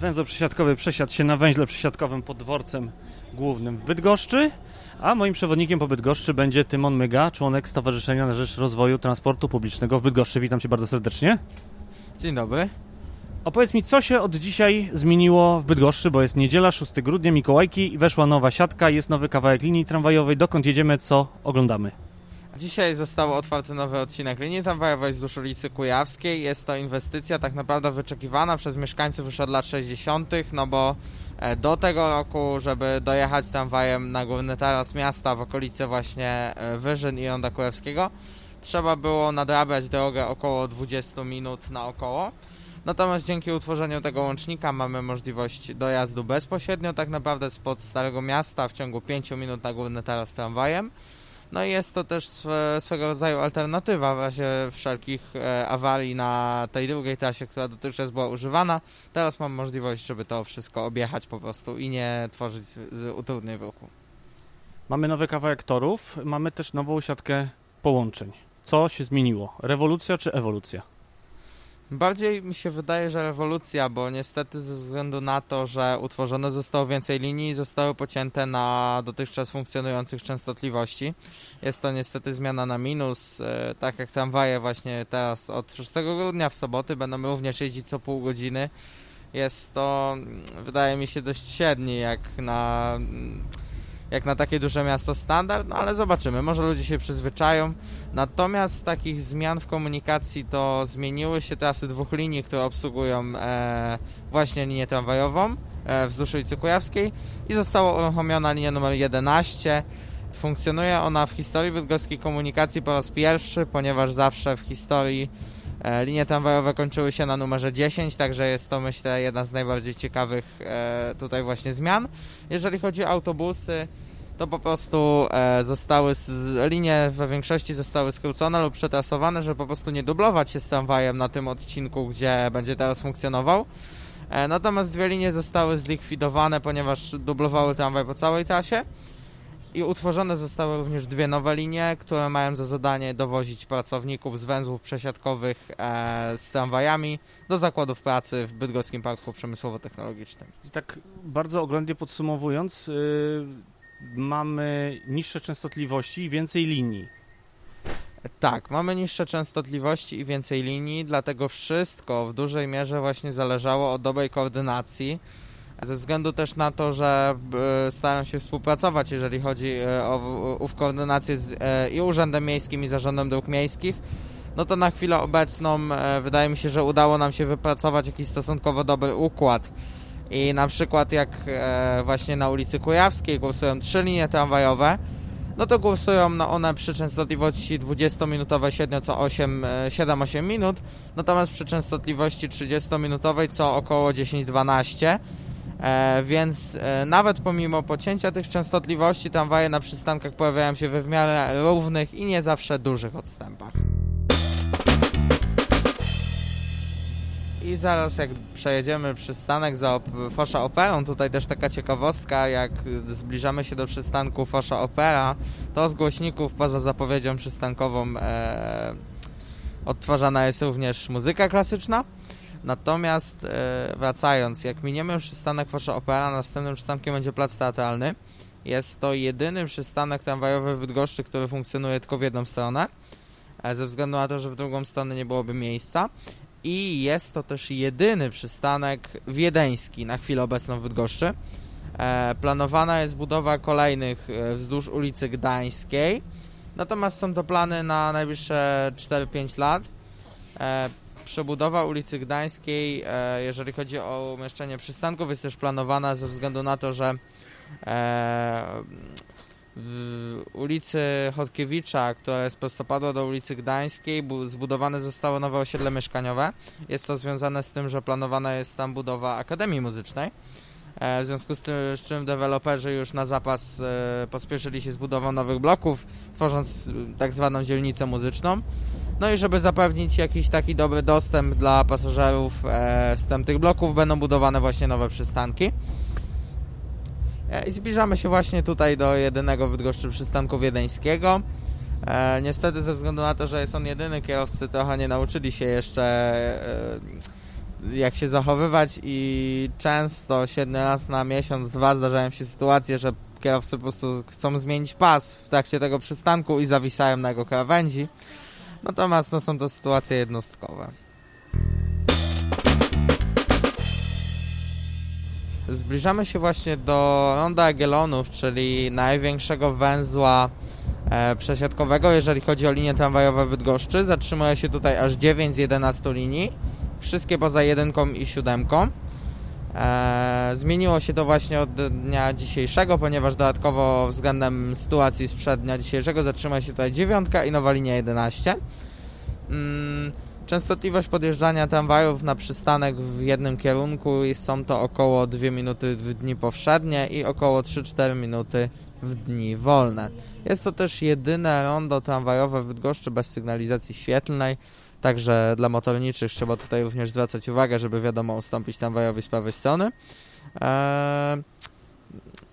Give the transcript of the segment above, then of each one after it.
Węzeł przesiadkowy przesiadł się na węźle przesiadkowym pod dworcem głównym w Bydgoszczy, a moim przewodnikiem po Bydgoszczy będzie Tymon Myga, członek Stowarzyszenia na Rzecz Rozwoju Transportu Publicznego w Bydgoszczy. Witam Cię bardzo serdecznie. Dzień dobry. Opowiedz mi, co się od dzisiaj zmieniło w Bydgoszczy, bo jest niedziela, 6 grudnia, Mikołajki, weszła nowa siatka, jest nowy kawałek linii tramwajowej. Dokąd jedziemy, co oglądamy? Dzisiaj został otwarty nowy odcinek linii tramwajowej wzdłuż ulicy Kujawskiej. Jest to inwestycja tak naprawdę wyczekiwana przez mieszkańców już od lat 60., no bo do tego roku, żeby dojechać tramwajem na główny taras miasta w okolicy właśnie e, Wyżyn i Ronda Kujawskiego, trzeba było nadrabiać drogę około 20 minut naokoło. Natomiast dzięki utworzeniu tego łącznika mamy możliwość dojazdu bezpośrednio tak naprawdę spod Starego Miasta w ciągu 5 minut na główny taras tramwajem. No i jest to też swe, swego rodzaju alternatywa w razie wszelkich e, awarii na tej drugiej trasie, która dotychczas była używana. Teraz mam możliwość, żeby to wszystko objechać po prostu i nie tworzyć utrudnień w ruchu. Mamy nowy kawałek torów, mamy też nową siatkę połączeń. Co się zmieniło? Rewolucja czy ewolucja? Bardziej mi się wydaje, że rewolucja, bo niestety ze względu na to, że utworzone zostało więcej linii, zostały pocięte na dotychczas funkcjonujących częstotliwości. Jest to niestety zmiana na minus, e, tak jak tramwaje właśnie teraz od 6 grudnia w soboty będą również jeździć co pół godziny. Jest to, mm, wydaje mi się, dość średni jak na mm, jak na takie duże miasto standard, no ale zobaczymy, może ludzie się przyzwyczają. Natomiast takich zmian w komunikacji to zmieniły się trasy dwóch linii, które obsługują e, właśnie linię tramwajową e, wzdłuż ulicy Kujawskiej i została uruchomiona linia numer 11. Funkcjonuje ona w historii bydgoskiej komunikacji po raz pierwszy, ponieważ zawsze w historii e, linie tramwajowe kończyły się na numerze 10, także jest to myślę jedna z najbardziej ciekawych e, tutaj właśnie zmian. Jeżeli chodzi o autobusy, to po prostu e, zostały, z, linie we większości zostały skrócone lub przetrasowane, żeby po prostu nie dublować się z tramwajem na tym odcinku, gdzie będzie teraz funkcjonował. E, natomiast dwie linie zostały zlikwidowane, ponieważ dublowały tramwaj po całej trasie. I utworzone zostały również dwie nowe linie, które mają za zadanie dowozić pracowników z węzłów przesiadkowych e, z tramwajami do zakładów pracy w Bydgoskim Parku Przemysłowo-Technologicznym. Tak bardzo oględnie podsumowując, yy, mamy niższe częstotliwości i więcej linii. Tak, mamy niższe częstotliwości i więcej linii, dlatego wszystko w dużej mierze właśnie zależało od dobrej koordynacji. Ze względu też na to, że e, starają się współpracować, jeżeli chodzi e, o ów koordynację z e, i Urzędem Miejskim i Zarządem Dróg Miejskich, no to na chwilę obecną wydaje mi się, że udało nam się wypracować jakiś stosunkowo dobry układ. I na przykład jak właśnie na ulicy Kujawskiej głosują trzy linie tramwajowe, no to głosują no one przy częstotliwości 20-minutowej średnio co 7-8 minut, natomiast przy częstotliwości 30-minutowej co około 10-12. E, więc e, nawet pomimo pocięcia tych częstotliwości, tramwaje na przystankach pojawiają się we w miarę równych i nie zawsze dużych odstępach. I zaraz jak przejedziemy przystanek za op Fosza Operą, tutaj też taka ciekawostka, jak zbliżamy się do przystanku Fosza Opera, to z głośników poza zapowiedzią przystankową e, odtwarzana jest również muzyka klasyczna. Natomiast e, wracając, jak miniemy przystanek Wasza Opera, następnym przystankiem będzie plac teatralny. Jest to jedyny przystanek tramwajowy w Bydgoszczy, który funkcjonuje tylko w jedną stronę, e, ze względu na to, że w drugą stronę nie byłoby miejsca. I jest to też jedyny przystanek wiedeński na chwilę obecną w Bydgoszczy. E, planowana jest budowa kolejnych wzdłuż ulicy Gdańskiej, natomiast są to plany na najbliższe 4-5 lat przebudowa ulicy Gdańskiej, e, jeżeli chodzi o umieszczenie przystanków, jest też planowana ze względu na to, że e, w ulicy Chodkiewicza, która jest prostopadła do ulicy Gdańskiej, zbudowane zostało nowe osiedle mieszkaniowe. Jest to związane z tym, że planowana jest tam budowa Akademii Muzycznej. E, W związku z tym, z czym deweloperzy już na zapas e, pospieszyli się z budową nowych bloków, tworząc e, tak zwaną dzielnicę muzyczną. No i żeby zapewnić jakiś taki dobry dostęp dla pasażerów z tamtych bloków, będą budowane właśnie nowe przystanki. E, I zbliżamy się właśnie tutaj do jedynego Bydgoszczy przystanku wiedeńskiego. E, niestety ze względu na to, że jest on jedyny, kierowcy trochę nie nauczyli się jeszcze e, jak się zachowywać i często siedem raz na miesiąc, dwa zdarzają się sytuacje, że kierowcy po prostu chcą zmienić pas w trakcie tego przystanku i zawisają na jego krawędzi. Natomiast no, są to sytuacje jednostkowe. Zbliżamy się właśnie do Ronda Jagiellonów, czyli największego węzła e, przesiadkowego, jeżeli chodzi o linie tramwajowe Bydgoszczy. Zatrzymuje się tutaj aż 9 z 11 linii, wszystkie poza jedynką i siódemką. E, zmieniło się to właśnie od dnia dzisiejszego, ponieważ dodatkowo względem sytuacji sprzed dnia dzisiejszego zatrzymuje się tutaj dziewiątka i nowa linia 11. Mm, Częstotliwość podjeżdżania tramwajów na przystanek w jednym kierunku są to około 2 minuty w dni powszednie i około 3-4 minuty w dni wolne. Jest to też jedyne rondo tramwajowe w Bydgoszczy bez sygnalizacji świetlnej, także dla motorniczych trzeba tutaj również zwracać uwagę, żeby wiadomo ustąpić tramwajowi z prawej strony. Eee,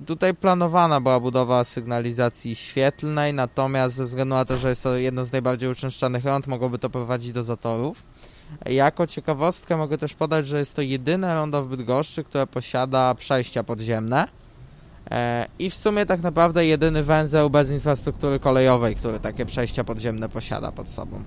Tutaj planowana była budowa sygnalizacji świetlnej, natomiast ze względu na to, że jest to jedno z najbardziej uczęszczanych rond, mogłoby to prowadzić do zatorów. Jako ciekawostkę mogę też podać, że jest to jedyne rondo w Bydgoszczy, które posiada przejścia podziemne e, i w sumie tak naprawdę jedyny węzeł bez infrastruktury kolejowej, który takie przejścia podziemne posiada pod sobą.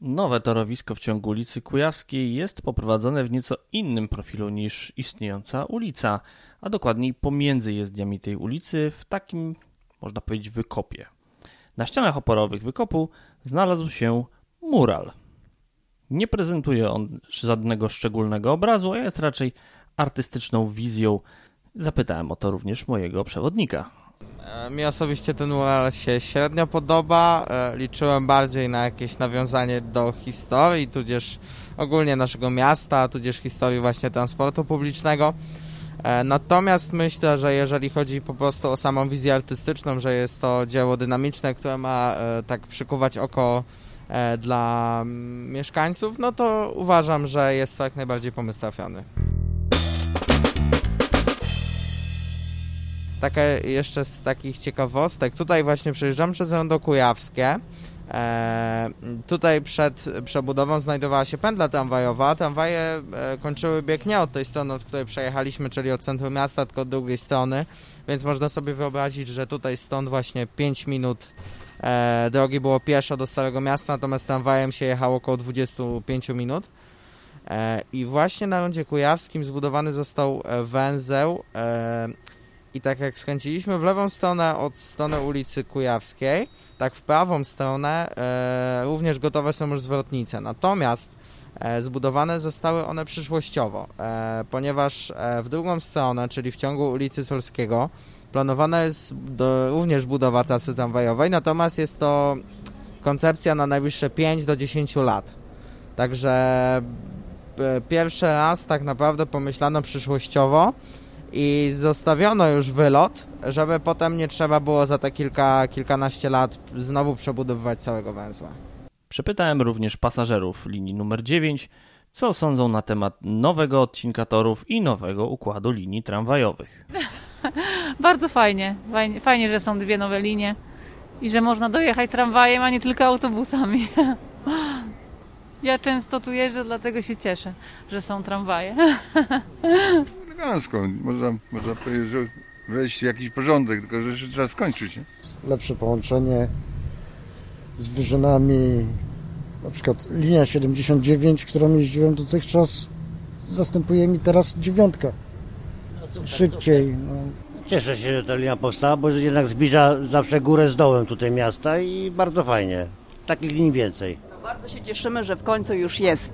Nowe torowisko w ciągu ulicy Kujawskiej jest poprowadzone w nieco innym profilu niż istniejąca ulica, a dokładniej pomiędzy jezdniami tej ulicy w takim, można powiedzieć, wykopie. Na ścianach oporowych wykopu znalazł się mural. Nie prezentuje on żadnego szczególnego obrazu, a jest raczej artystyczną wizją. Zapytałem o to również mojego przewodnika. E, Mi osobiście ten mural się średnio podoba. E, Liczyłem bardziej na jakieś nawiązanie do historii, tudzież ogólnie naszego miasta, tudzież historii właśnie transportu publicznego. E, Natomiast myślę, że jeżeli chodzi po prostu o samą wizję artystyczną, że jest to dzieło dynamiczne, które ma tak przykuwać oko dla mm, mieszkańców, no to uważam, że jest to jak najbardziej pomysł trafiony. Takie jeszcze z takich ciekawostek, tutaj właśnie przejeżdżam przez Rondo Kujawskie. E, tutaj przed przebudową znajdowała się pętla tramwajowa. Tramwaje e, kończyły bieg nie od tej strony, od której przejechaliśmy, czyli od centrum miasta, tylko od drugiej strony. Więc można sobie wyobrazić, że tutaj stąd właśnie 5 minut e, drogi było pieszo do Starego Miasta, natomiast tramwajem się jechało około 25 minut. E, I właśnie na rondzie kujawskim zbudowany został e, węzeł e, i tak jak skręciliśmy w lewą stronę od strony ulicy Kujawskiej, tak w prawą stronę e, również gotowe są już zwrotnice. Natomiast e, zbudowane zostały one przyszłościowo, e, ponieważ e, w drugą stronę, czyli w ciągu ulicy Solskiego, planowana jest do, również budowa trasy tramwajowej, natomiast jest to koncepcja na najbliższe 5 do 10 lat. Także e, pierwszy raz tak naprawdę pomyślano przyszłościowo i zostawiono już wylot, żeby potem nie trzeba było za te kilka, kilkanaście lat znowu przebudowywać całego węzła. Przepytałem również pasażerów linii numer 9, co sądzą na temat nowego odcinka torów i nowego układu linii tramwajowych. Bardzo fajnie. fajnie. Fajnie, że są dwie nowe linie i że można dojechać tramwajem, a nie tylko autobusami. Ja często tu jeżdżę, dlatego się cieszę, że są tramwaje. elegancko. Można, można powiedzieć, że wejść w jakiś porządek, tylko że jeszcze trzeba skończyć. Nie? lepsze połączenie z Wyżynami. Na przykład linia 79, którą jeździłem dotychczas, zastępuje mi teraz dziewiątka. Szybciej. No. Cieszę się, że ta linia powstała, bo jednak zbliża zawsze górę z dołem tutaj miasta i bardzo fajnie. Takich linii więcej. Bardzo się cieszymy, że w końcu już jest.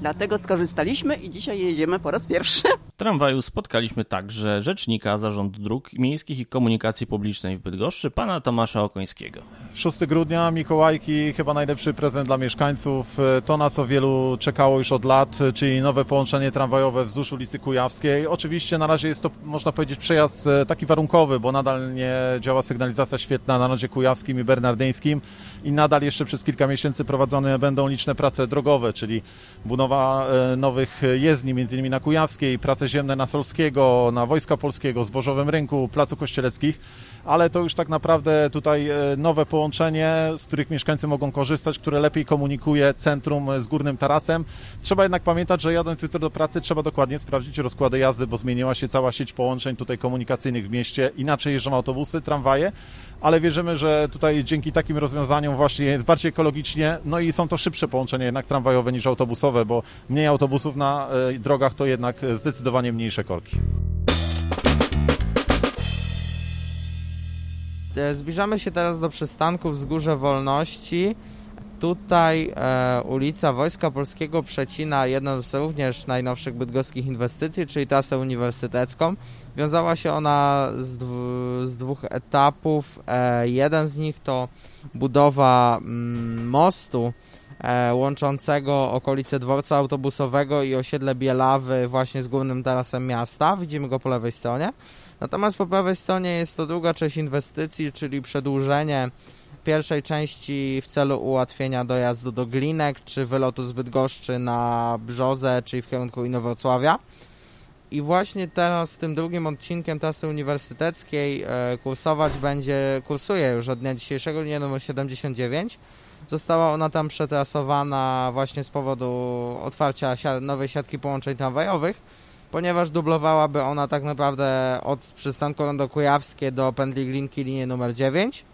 Dlatego skorzystaliśmy i dzisiaj jedziemy po raz pierwszy. tramwaju spotkaliśmy także rzecznika Zarządu Dróg Miejskich i Komunikacji Publicznej w Bydgoszczy, pana Tomasza Okońskiego. 6 grudnia, Mikołajki, chyba najlepszy prezent dla mieszkańców. To, na co wielu czekało już od lat, czyli nowe połączenie tramwajowe wzdłuż ulicy Kujawskiej. Oczywiście na razie jest to, można powiedzieć, przejazd e, taki warunkowy, bo nadal nie działa sygnalizacja świetna na Rodzie Kujawskim i Bernardyńskim i nadal jeszcze przez kilka miesięcy prowadzone będą liczne prace drogowe, czyli budowa e, nowych jezdni, innymi na Kujawskiej, prace ziemne na Solskiego, na Wojska Polskiego, Zbożowym Rynku, Placu Kościeleckich, ale to już tak naprawdę tutaj e, nowe połączenie, z których mieszkańcy mogą korzystać, które lepiej komunikuje centrum z Górnym Tarasem. Trzeba jednak pamiętać, że jadąc jutro do pracy trzeba dokładnie sprawdzić rozkłady jazdy, bo zmieniła się cała sieć połączeń tutaj komunikacyjnych w mieście. Inaczej jeżdżą autobusy, tramwaje, ale wierzymy, że tutaj dzięki takim rozwiązaniom właśnie jest bardziej ekologicznie, no i są to szybsze połączenia jednak tramwajowe niż autobusowe, bo mniej autobusów na e, drogach to jednak zdecydowanie mniejsze korki. E, Zbliżamy się teraz do przystanku Wzgórze Wolności. Tutaj e, ulica Wojska Polskiego przecina jedną z również najnowszych bydgoskich inwestycji, czyli trasę uniwersytecką. Wiązała się ona z, dwu, z dwóch etapów. E, jeden z nich to budowa mm, mostu e, łączącego okolice dworca autobusowego i osiedle Bielawy właśnie z głównym tarasem miasta. Widzimy go po lewej stronie. Natomiast po prawej stronie jest to druga część inwestycji, czyli przedłużenie pierwszej części w celu ułatwienia dojazdu do Glinek, czy wylotu z Bydgoszczy na Brzozę, czyli w kierunku Inowrocławia. I właśnie teraz tym drugim odcinkiem trasy uniwersyteckiej e, kursować będzie, kursuje już od dnia dzisiejszego linia numer 79. Została ona tam przetrasowana właśnie z powodu otwarcia nowej siatki połączeń tramwajowych, ponieważ dublowałaby ona tak naprawdę od przystanku Rondo Kujawskie do pętli Glinki linię numer 9.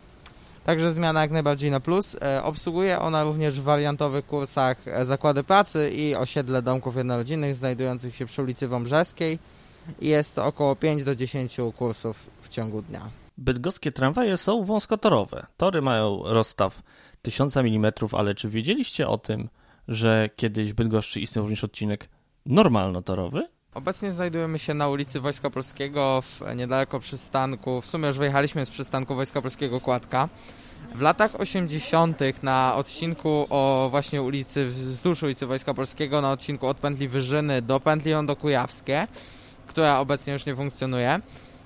Także zmiana jak najbardziej na plus. E, obsługuje ona również w wariantowych kursach e, zakłady pracy i osiedle domków jednorodzinnych znajdujących się przy ulicy Wąbrzeskiej. Jest to około 5 do 10 kursów w ciągu dnia. Bydgoskie tramwaje są wąskotorowe. Tory mają rozstaw 1000 mm, ale czy wiedzieliście o tym, że kiedyś w Bydgoszczy istniał również odcinek normalnotorowy? Obecnie znajdujemy się na ulicy Wojska Polskiego, w, niedaleko przystanku. W sumie już wyjechaliśmy z przystanku Wojska Polskiego Kładka. W latach 80. na odcinku o właśnie ulicy, wzdłuż ulicy Wojska Polskiego, na odcinku od pętli Wyżyny do pętli Rondo Kujawskie, która obecnie już nie funkcjonuje,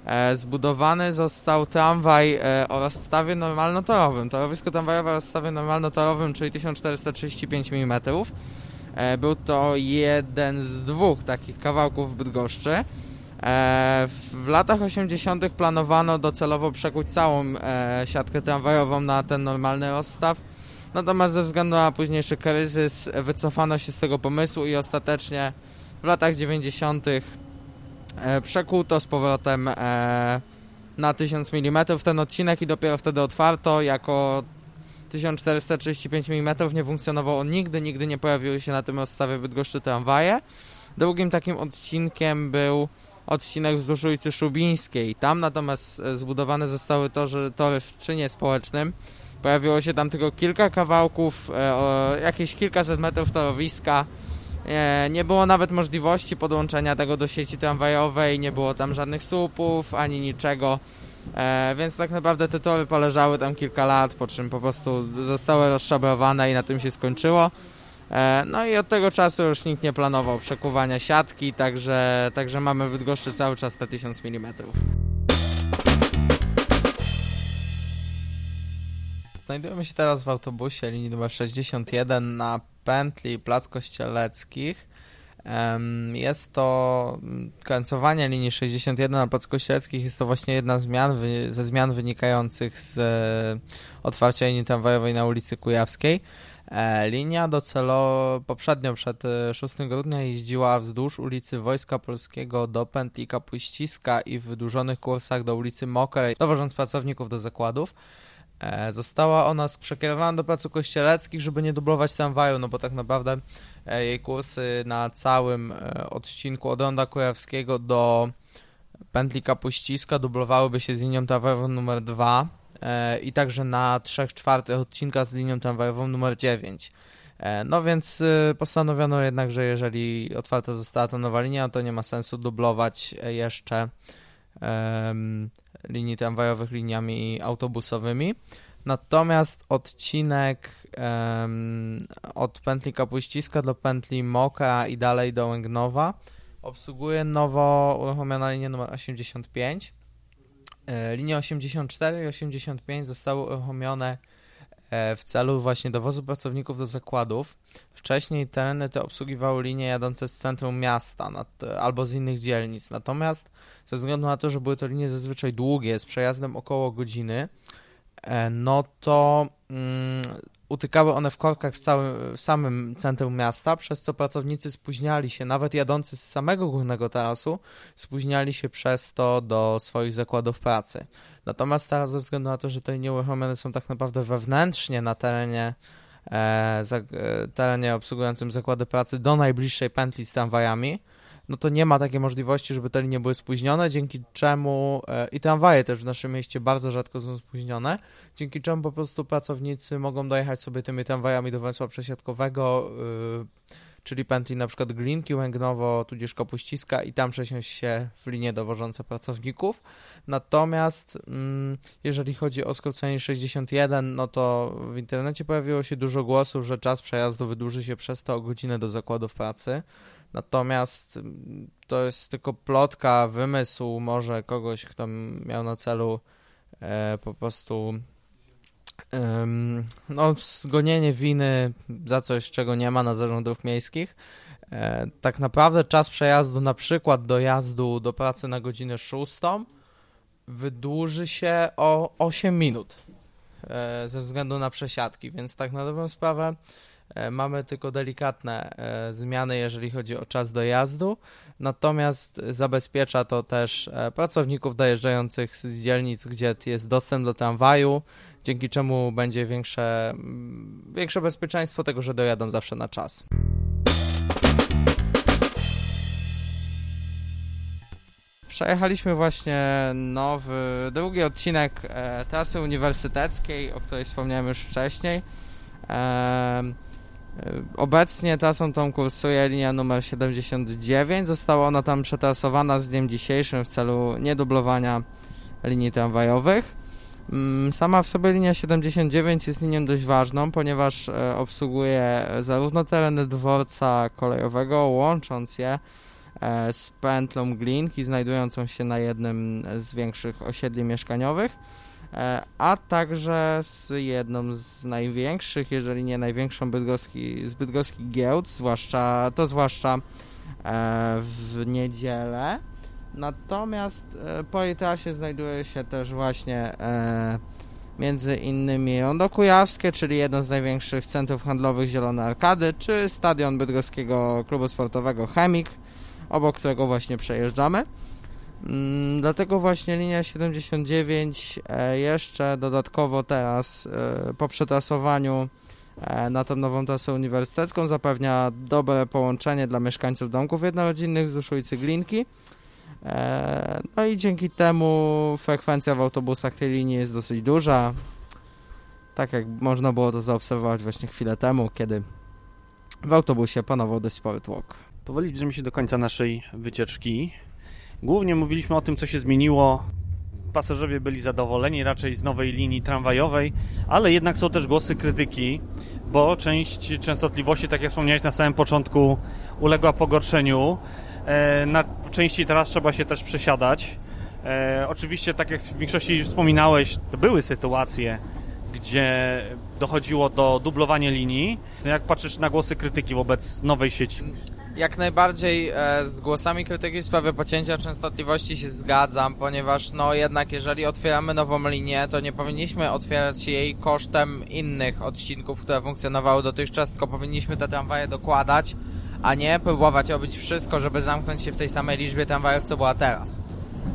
e, zbudowany został tramwaj e, o rozstawie normalnotorowym. Torowisko tramwajowe o rozstawie normalnotorowym, czyli 1435 mm. E, był to jeden z dwóch takich kawałków w Bydgoszczy. E, w latach 80. planowano docelowo przekuć całą e, siatkę tramwajową na ten normalny rozstaw. Natomiast ze względu na późniejszy kryzys wycofano się z tego pomysłu i ostatecznie w latach 90. przekuto z powrotem na 1000 mm ten odcinek i dopiero wtedy otwarto jako 1435 mm nie funkcjonował on nigdy, nigdy nie pojawiły się na tym rozstawie Bydgoszczy tramwaje. Drugim takim odcinkiem był odcinek wzdłuż ulicy Szubińskiej. Tam natomiast e, zbudowane zostały tory, tory w czynie społecznym. Pojawiło się tam tylko kilka kawałków, e, jakieś kilkaset metrów torowiska. E, nie było nawet możliwości podłączenia tego do sieci tramwajowej, nie było tam żadnych słupów ani niczego. E, więc tak naprawdę te tory poleżały tam kilka lat, po czym po prostu zostały rozszabrowane i na tym się skończyło. E, no i od tego czasu już nikt nie planował przekuwania siatki, także, także mamy w Bydgoszczy cały czas te 1000 mm. Znajdujemy się teraz w autobusie linii numer 61 na pętli Plac Kościeleckich. Jest to mm, końcowanie linii 61 na Placu Kościeleckich. Jest to właśnie jedna zmian, ze zmian wynikających z e, otwarcia linii tramwajowej na ulicy Kujawskiej. E, linia docelowo poprzednio przed 6 e, grudnia jeździła wzdłuż ulicy Wojska Polskiego do pętli Kapuściska i w wydłużonych kursach do ulicy Mokrej, dowożąc pracowników do zakładów. Została ona przekierowana do Placu Kościeleckich, żeby nie dublować tramwaju, no bo tak naprawdę jej kursy na całym e, odcinku od Ronda Kujawskiego do pętli Kapuściska dublowałyby się z linią tramwajową numer 2 e, i także na 3 czwartych odcinka z linią tramwajową numer 9. E, No więc postanowiono jednak, że jeżeli otwarta została ta nowa linia, to nie ma sensu dublować e, jeszcze em, linii tramwajowych liniami autobusowymi. Natomiast odcinek em, od pętli Kapuściska do pętli Moka i dalej do Łęgnowa obsługuje nowo uruchomiona linia numer 85. E, Linie 84 i 85 zostały uruchomione e, w celu właśnie dowozu pracowników do zakładów. Wcześniej tereny te obsługiwały linie jadące z centrum miasta nad, albo z innych dzielnic. Natomiast ze względu na to, że były to linie zazwyczaj długie, z przejazdem około godziny, no to mm, utykały one w korkach w, całym, w samym centrum miasta, przez co pracownicy spóźniali się, nawet jadący z samego górnego tarasu, spóźniali się przez to do swoich zakładów pracy. Natomiast teraz ze względu na to, że te linie uruchomione są tak naprawdę wewnętrznie na terenie e, za, e, terenie obsługującym zakłady pracy do najbliższej pętli z tramwajami, no to nie ma takiej możliwości, żeby te linie były spóźnione, dzięki czemu e, i tramwaje też w naszym mieście bardzo rzadko są spóźnione, dzięki czemu po prostu pracownicy mogą dojechać sobie tymi tramwajami do węzła przesiadkowego, y, czyli pętli na przykład Glinki, Łęgnowo, tudzież Kapuściska i tam przesiąść się w linie dowożące pracowników. Natomiast mm, jeżeli chodzi o skrócenie 61, no to w internecie pojawiło się dużo głosów, że czas przejazdu wydłuży się przez to o godzinę do zakładów pracy. Natomiast mm, to jest tylko plotka, wymysł może kogoś, kto miał na celu e, po prostu em, no, zgonienie winy za coś, czego nie ma na zarządów miejskich. E, tak naprawdę czas przejazdu, na przykład dojazdu do pracy na godzinę 6, wydłuży się o 8 minut e, ze względu na przesiadki, więc tak na dobrą sprawę e, mamy tylko delikatne e, zmiany, jeżeli chodzi o czas dojazdu, natomiast zabezpiecza to też e, pracowników dojeżdżających z dzielnic, gdzie jest dostęp do tramwaju, dzięki czemu będzie większe, mm, większe bezpieczeństwo tego, że dojadą zawsze na czas. Przejechaliśmy właśnie nowy, drugi odcinek e, trasy uniwersyteckiej, o której wspomniałem już wcześniej. E, e, obecnie trasą tą kursuje linia numer 79. Została ona tam przetrasowana z dniem dzisiejszym w celu niedublowania linii tramwajowych. Mm, Sama w sobie linia 79 jest linią dość ważną, ponieważ e, obsługuje zarówno tereny dworca kolejowego, łącząc je e, z pętlą Glinki, znajdującą się na jednym z większych osiedli mieszkaniowych, e, a także z jedną z największych, jeżeli nie największą bydgoski, z bydgoskich giełd, zwłaszcza, to zwłaszcza e, w niedzielę. Natomiast e, po jej trasie znajduje się też właśnie e, między innymi Kujawskie, czyli jeden z największych centrów handlowych Zielone Arkady, czy stadion bydgoskiego klubu sportowego Chemik, obok którego właśnie przejeżdżamy. Mm, Dlatego właśnie linia 79 e, jeszcze dodatkowo teraz e, po przetrasowaniu e, na tą nową trasę uniwersytecką zapewnia dobre połączenie dla mieszkańców domków jednorodzinnych wzdłuż ulicy Glinki. No i dzięki temu frekwencja w autobusach tej linii jest dosyć duża. Tak jak można było to zaobserwować właśnie chwilę temu, kiedy w autobusie panował dość spory tłok. Powoli zbliżamy się do końca naszej wycieczki. Głównie mówiliśmy o tym, co się zmieniło. Pasażerowie byli zadowoleni raczej z nowej linii tramwajowej, ale jednak są też głosy krytyki, bo część częstotliwości, tak jak wspomniałeś na samym początku, uległa pogorszeniu. E, Na części teraz trzeba się też przesiadać. E, Oczywiście, tak jak w większości wspominałeś, były sytuacje, gdzie dochodziło do dublowania linii. Jak patrzysz na głosy krytyki wobec nowej sieci? Jak najbardziej e, z głosami krytyki w sprawie pocięcia częstotliwości się zgadzam, ponieważ no jednak jeżeli otwieramy nową linię, to nie powinniśmy otwierać jej kosztem innych odcinków, które funkcjonowały dotychczas, tylko powinniśmy te tramwaje dokładać, a nie próbować robić wszystko, żeby zamknąć się w tej samej liczbie tramwajów, co była teraz.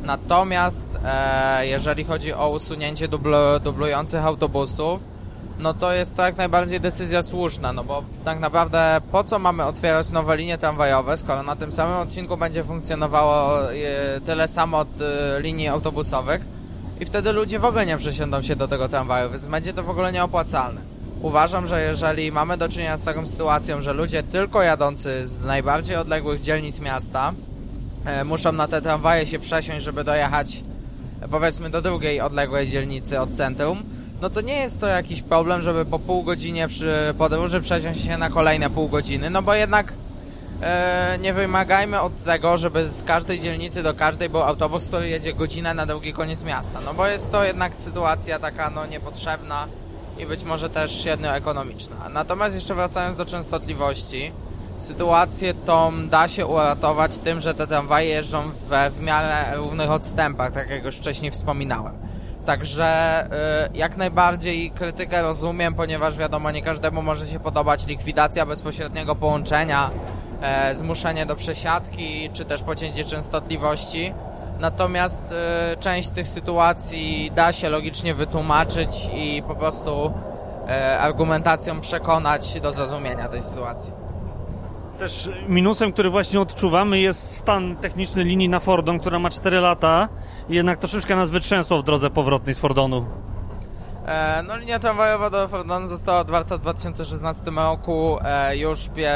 Natomiast e, jeżeli chodzi o usunięcie dublu, dublujących autobusów, no to jest to jak najbardziej decyzja słuszna, no bo tak naprawdę po co mamy otwierać nowe linie tramwajowe, skoro na tym samym odcinku będzie funkcjonowało e, tyle samo od e, linii autobusowych i wtedy ludzie w ogóle nie przesiądą się do tego tramwaju, więc będzie to w ogóle nieopłacalne. Uważam, że jeżeli mamy do czynienia z taką sytuacją, że ludzie tylko jadący z najbardziej odległych dzielnic miasta e, muszą na te tramwaje się przesiąść, żeby dojechać powiedzmy do drugiej odległej dzielnicy od centrum, no to nie jest to jakiś problem, żeby po pół godzinie przy podróży przesiąść się na kolejne pół godziny, no bo jednak e, nie wymagajmy od tego, żeby z każdej dzielnicy do każdej był autobus, który jedzie godzinę na drugi koniec miasta, no bo jest to jednak sytuacja taka no niepotrzebna i być może też średnio ekonomiczna. Natomiast jeszcze wracając do częstotliwości, sytuację tą da się uratować tym, że te tramwaje jeżdżą we w miarę równych odstępach, tak jak już wcześniej wspominałem. Także y, jak najbardziej krytykę rozumiem, ponieważ wiadomo, nie każdemu może się podobać likwidacja bezpośredniego połączenia, e, zmuszenie do przesiadki, czy też pocięcie częstotliwości. Natomiast y, część tych sytuacji da się logicznie wytłumaczyć i po prostu e, argumentacją przekonać do zrozumienia tej sytuacji. Też minusem, który właśnie odczuwamy jest stan techniczny linii na Fordon, która ma 4 lata i jednak troszeczkę nas wytrzęsło w drodze powrotnej z Fordonu. E, no linia tramwajowa do Fordonu została otwarta w 2016 roku. E, już pie,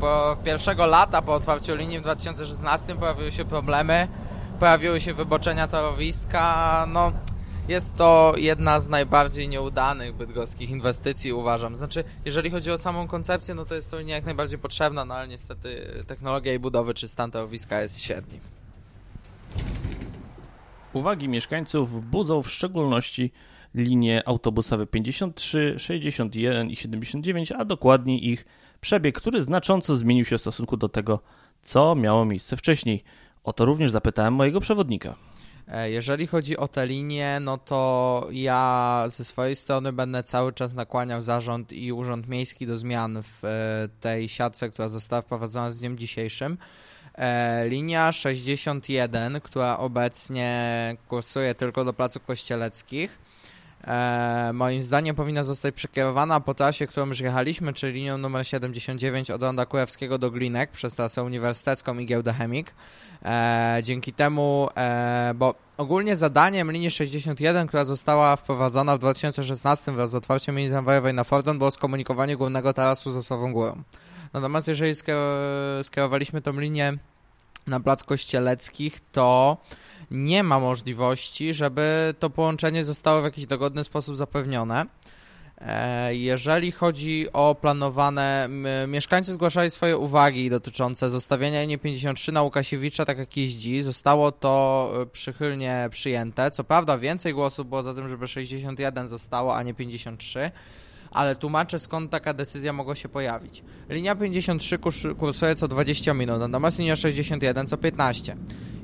po pierwszego lata po otwarciu linii w 2016 pojawiły się problemy, pojawiły się wyboczenia torowiska. No, jest to jedna z najbardziej nieudanych bydgoskich inwestycji, uważam. Znaczy, jeżeli chodzi o samą koncepcję, no to jest to linia jak najbardziej potrzebna, no ale niestety technologia jej budowy czy stan torowiska jest średni. Uwagi mieszkańców budzą w szczególności linie autobusowe 53, 61 i 79, a dokładniej ich przebieg, który znacząco zmienił się w stosunku do tego, co miało miejsce wcześniej. O to również zapytałem mojego przewodnika. E, Jeżeli chodzi o te linie, no to ja ze swojej strony będę cały czas nakłaniał zarząd i urząd miejski do zmian w e, tej siatce, która została wprowadzona z dniem dzisiejszym. E, Linia 61, która obecnie kursuje tylko do placów kościeleckich, e, moim zdaniem powinna zostać przekierowana po trasie, którą już jechaliśmy, czyli linią numer 79 od Ronda Kurewskiego do Glinek przez trasę uniwersytecką i giełdę Chemik. E, dzięki temu, e, bo ogólnie zadaniem linii 61, która została wprowadzona w 2016 wraz z otwarciem linii tramwajowej na Fordon, było skomunikowanie głównego tarasu z Osową Górą. Natomiast jeżeli skier- skierowaliśmy tą linię na plac Kościeleckich, to nie ma możliwości, żeby to połączenie zostało w jakiś dogodny sposób zapewnione. E, Jeżeli chodzi o planowane, mieszkańcy zgłaszali swoje uwagi dotyczące zostawienia linii 53 na Łukasiewicza tak jak jeździ. Zostało to e, przychylnie przyjęte. Co prawda więcej głosów było za tym, żeby 61 zostało, a nie 53 ale tłumaczę skąd taka decyzja mogła się pojawić. Linia 53 kurs- kursuje co 20 minut, natomiast linia 61 co 15.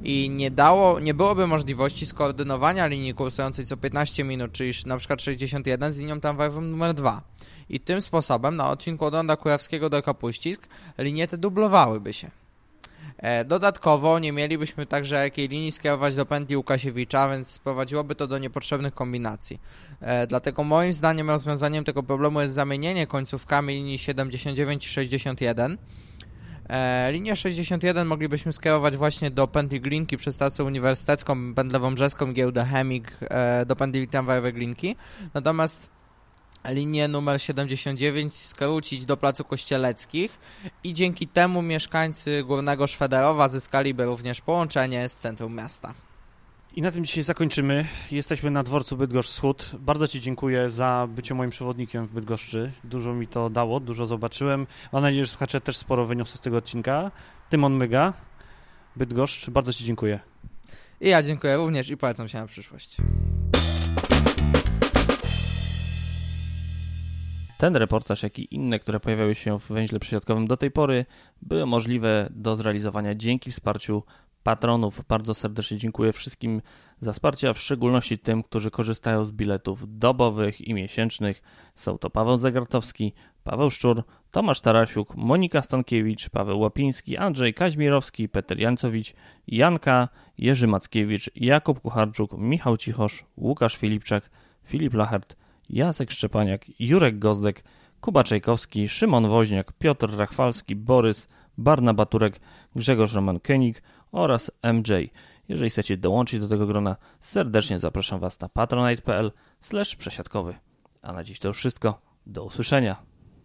I nie dało, nie byłoby możliwości skoordynowania linii kursującej co 15 minut, czyli na przykład 61 z linią tramwajową numer 2. I tym sposobem na odcinku od Ronda Kurewskiego do Kapuścisk linie te dublowałyby się. E, Dodatkowo nie mielibyśmy także jakiej linii skierować do pętli Łukasiewicza, więc sprowadziłoby to do niepotrzebnych kombinacji. E, Dlatego moim zdaniem rozwiązaniem tego problemu jest zamienienie końcówkami linii 79 i 61. E, Linię 61 moglibyśmy skierować właśnie do pętli Glinki przez trasę uniwersytecką, pętlę wąbrzeską, giełdę Chemik, e, do pętli tramwajowej Glinki. Natomiast linię numer 79 skrócić do placu Kościeleckich i dzięki temu mieszkańcy Górnego Szwederowa zyskaliby również połączenie z centrum miasta. I na tym dzisiaj zakończymy. Jesteśmy na dworcu Bydgoszcz Wschód. Bardzo Ci dziękuję za bycie moim przewodnikiem w Bydgoszczy. Dużo mi to dało, dużo zobaczyłem. Mam nadzieję, że słuchacze też sporo wyniosą z tego odcinka. Tymon Myga, Bydgoszcz. Bardzo Ci dziękuję. I ja dziękuję również i polecam się na przyszłość. Ten reportaż, jak i inne, które pojawiały się w węźle przysiadkowym do tej pory, były możliwe do zrealizowania dzięki wsparciu patronów. Bardzo serdecznie dziękuję wszystkim za wsparcie, a w szczególności tym, którzy korzystają z biletów dobowych i miesięcznych. Są to Paweł Zagartowski, Paweł Szczur, Tomasz Tarasiuk, Monika Stankiewicz, Paweł Łapiński, Andrzej Kaźmirowski, Peter Jancowicz, Janka, Jerzy Mackiewicz, Jakub Kucharczuk, Michał Cichosz, Łukasz Filipczak, Filip Lachert, Jacek Szczepaniak, Jurek Gozdek, Kuba Czajkowski, Szymon Woźniak, Piotr Rachwalski, Borys, Barna Baturek, Grzegorz Roman Koenig oraz MJ. Jeżeli chcecie dołączyć do tego grona, serdecznie zapraszam Was na patronite.pl przesiadkowy. A na dziś to już wszystko. Do usłyszenia.